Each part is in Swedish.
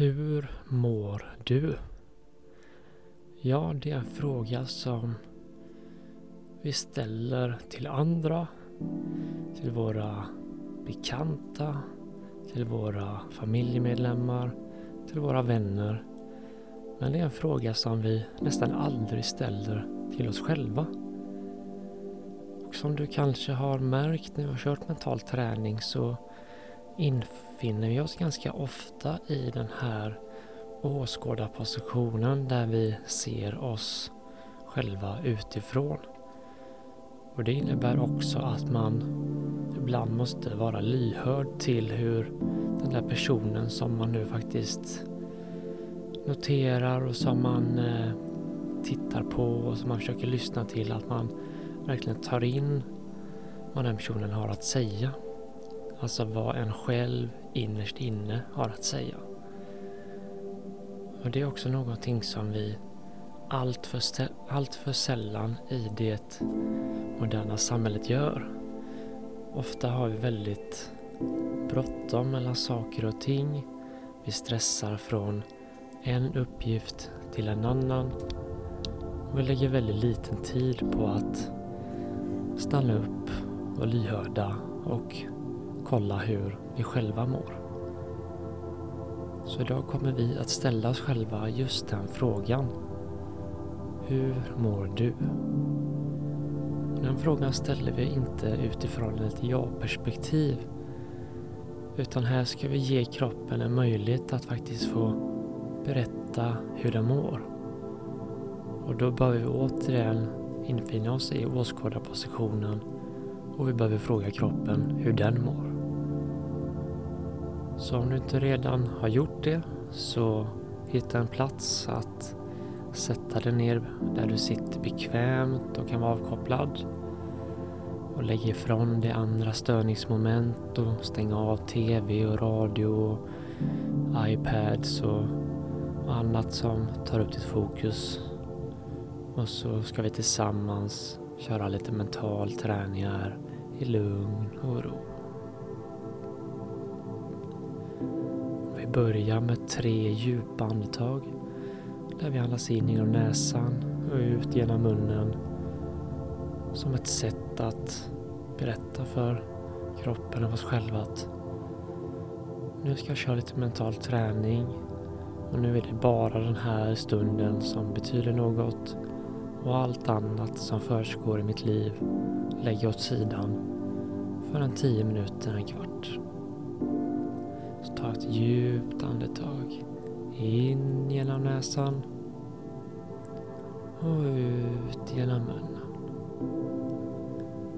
Hur mår du? Ja, det är en fråga som vi ställer till andra, till våra bekanta, till våra familjemedlemmar, till våra vänner. Men det är en fråga som vi nästan aldrig ställer till oss själva. Och som du kanske har märkt när vi har kört mental träning så infinner vi oss ganska ofta i den här åskådarpositionen där vi ser oss själva utifrån. Och det innebär också att man ibland måste vara lyhörd till hur den där personen som man nu faktiskt noterar och som man eh, tittar på och som man försöker lyssna till, att man verkligen tar in vad den personen har att säga. Alltså vad en själv innerst inne har att säga. Och det är också någonting som vi allt för, allt för sällan i det moderna samhället gör. Ofta har vi väldigt bråttom mellan saker och ting. Vi stressar från en uppgift till en annan. Och vi lägger väldigt liten tid på att stanna upp och lyhörda och kolla hur vi själva mår. Så idag kommer vi att ställa oss själva just den frågan. Hur mår du? Den frågan ställer vi inte utifrån ett ja-perspektiv. Utan här ska vi ge kroppen en möjlighet att faktiskt få berätta hur den mår. Och då behöver vi återigen infinna oss i åskådarpositionen och vi behöver fråga kroppen hur den mår. Så om du inte redan har gjort det så hitta en plats att sätta dig ner där du sitter bekvämt och kan vara avkopplad. Och lägg ifrån dig andra störningsmoment och stäng av TV och radio och iPads och, annat som tar upp ditt fokus. Och så ska vi tillsammans köra lite mental träning här i lugn och ro. Börja med tre djupa andetag där vi andas in genom näsan och ut genom munnen som ett sätt att berätta för kroppen och oss själva att nu ska jag köra lite mental träning och nu är det bara den här stunden som betyder något och allt annat som försiggår i mitt liv lägger jag åt sidan för en tio minuter, en kvart. Ta ett djupt andetag. In genom näsan. Och ut genom munnen.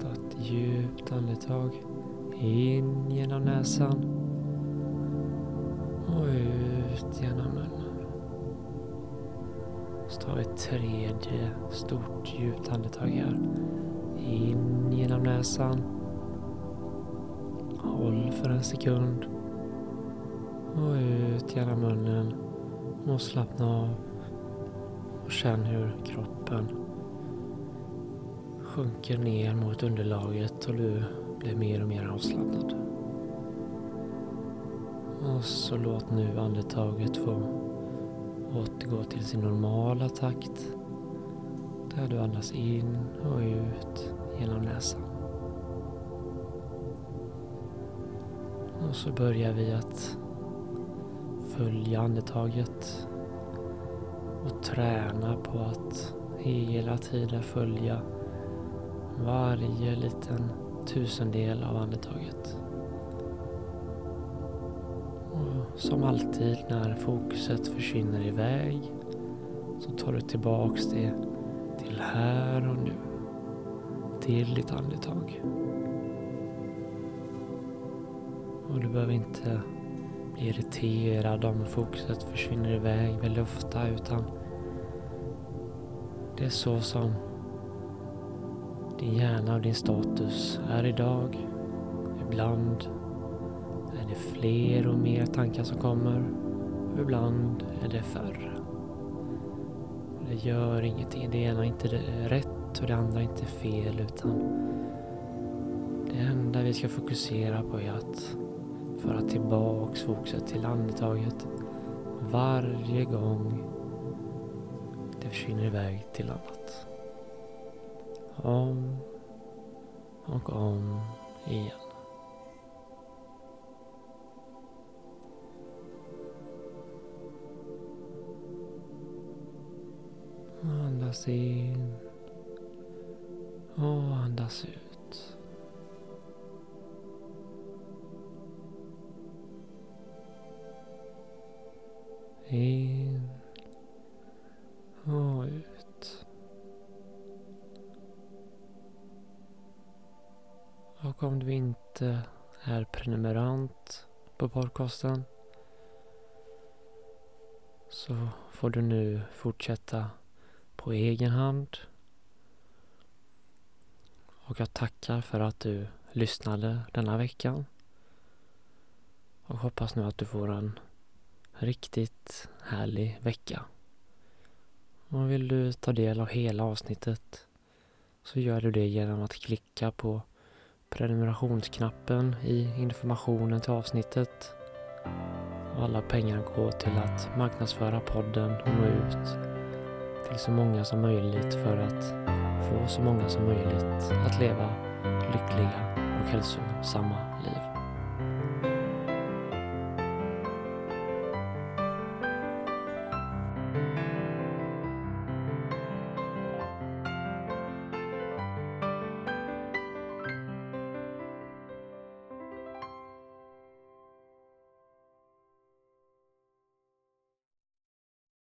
Ta ett djupt andetag. In genom näsan. Och ut genom munnen. Så tar vi ett tredje stort djupt andetag här. In genom näsan. Håll för en sekund. Och ut genom munnen. Och slappna av. Och känn hur kroppen sjunker ner mot underlaget och du blir mer och mer avslappnad. Och så låt nu andetaget få återgå till sin normala takt. Där du andas in och ut genom näsan. Och så börjar vi att följa andetaget och träna på att hela tiden följa varje liten tusendel av andetaget. Och som alltid när fokuset försvinner iväg så tar du tillbaks det till här och nu. Till ditt andetag. Och du behöver inte bli irriterad om fokuset försvinner iväg väldigt ofta utan det är så som din hjärna och din status är idag. Ibland är det fler och mer tankar som kommer och ibland är det färre. Det gör ingenting. Det ena är inte rätt och det andra är inte fel utan det enda vi ska fokusera på är att föra tillbaks fokuset till andetaget varje gång det försvinner iväg till annat. Om och om igen. Andas in och andas ut. In och ut. Och om du inte är prenumerant på podcasten så får du nu fortsätta på egen hand. Och jag tackar för att du lyssnade denna veckan. Och hoppas nu att du får en riktigt härlig vecka. Och vill du ta del av hela avsnittet så gör du det genom att klicka på prenumerationsknappen i informationen till avsnittet. Och alla pengar går till att marknadsföra podden och nå ut till så många som möjligt för att få så många som möjligt att leva lyckliga och hälsosamma liv.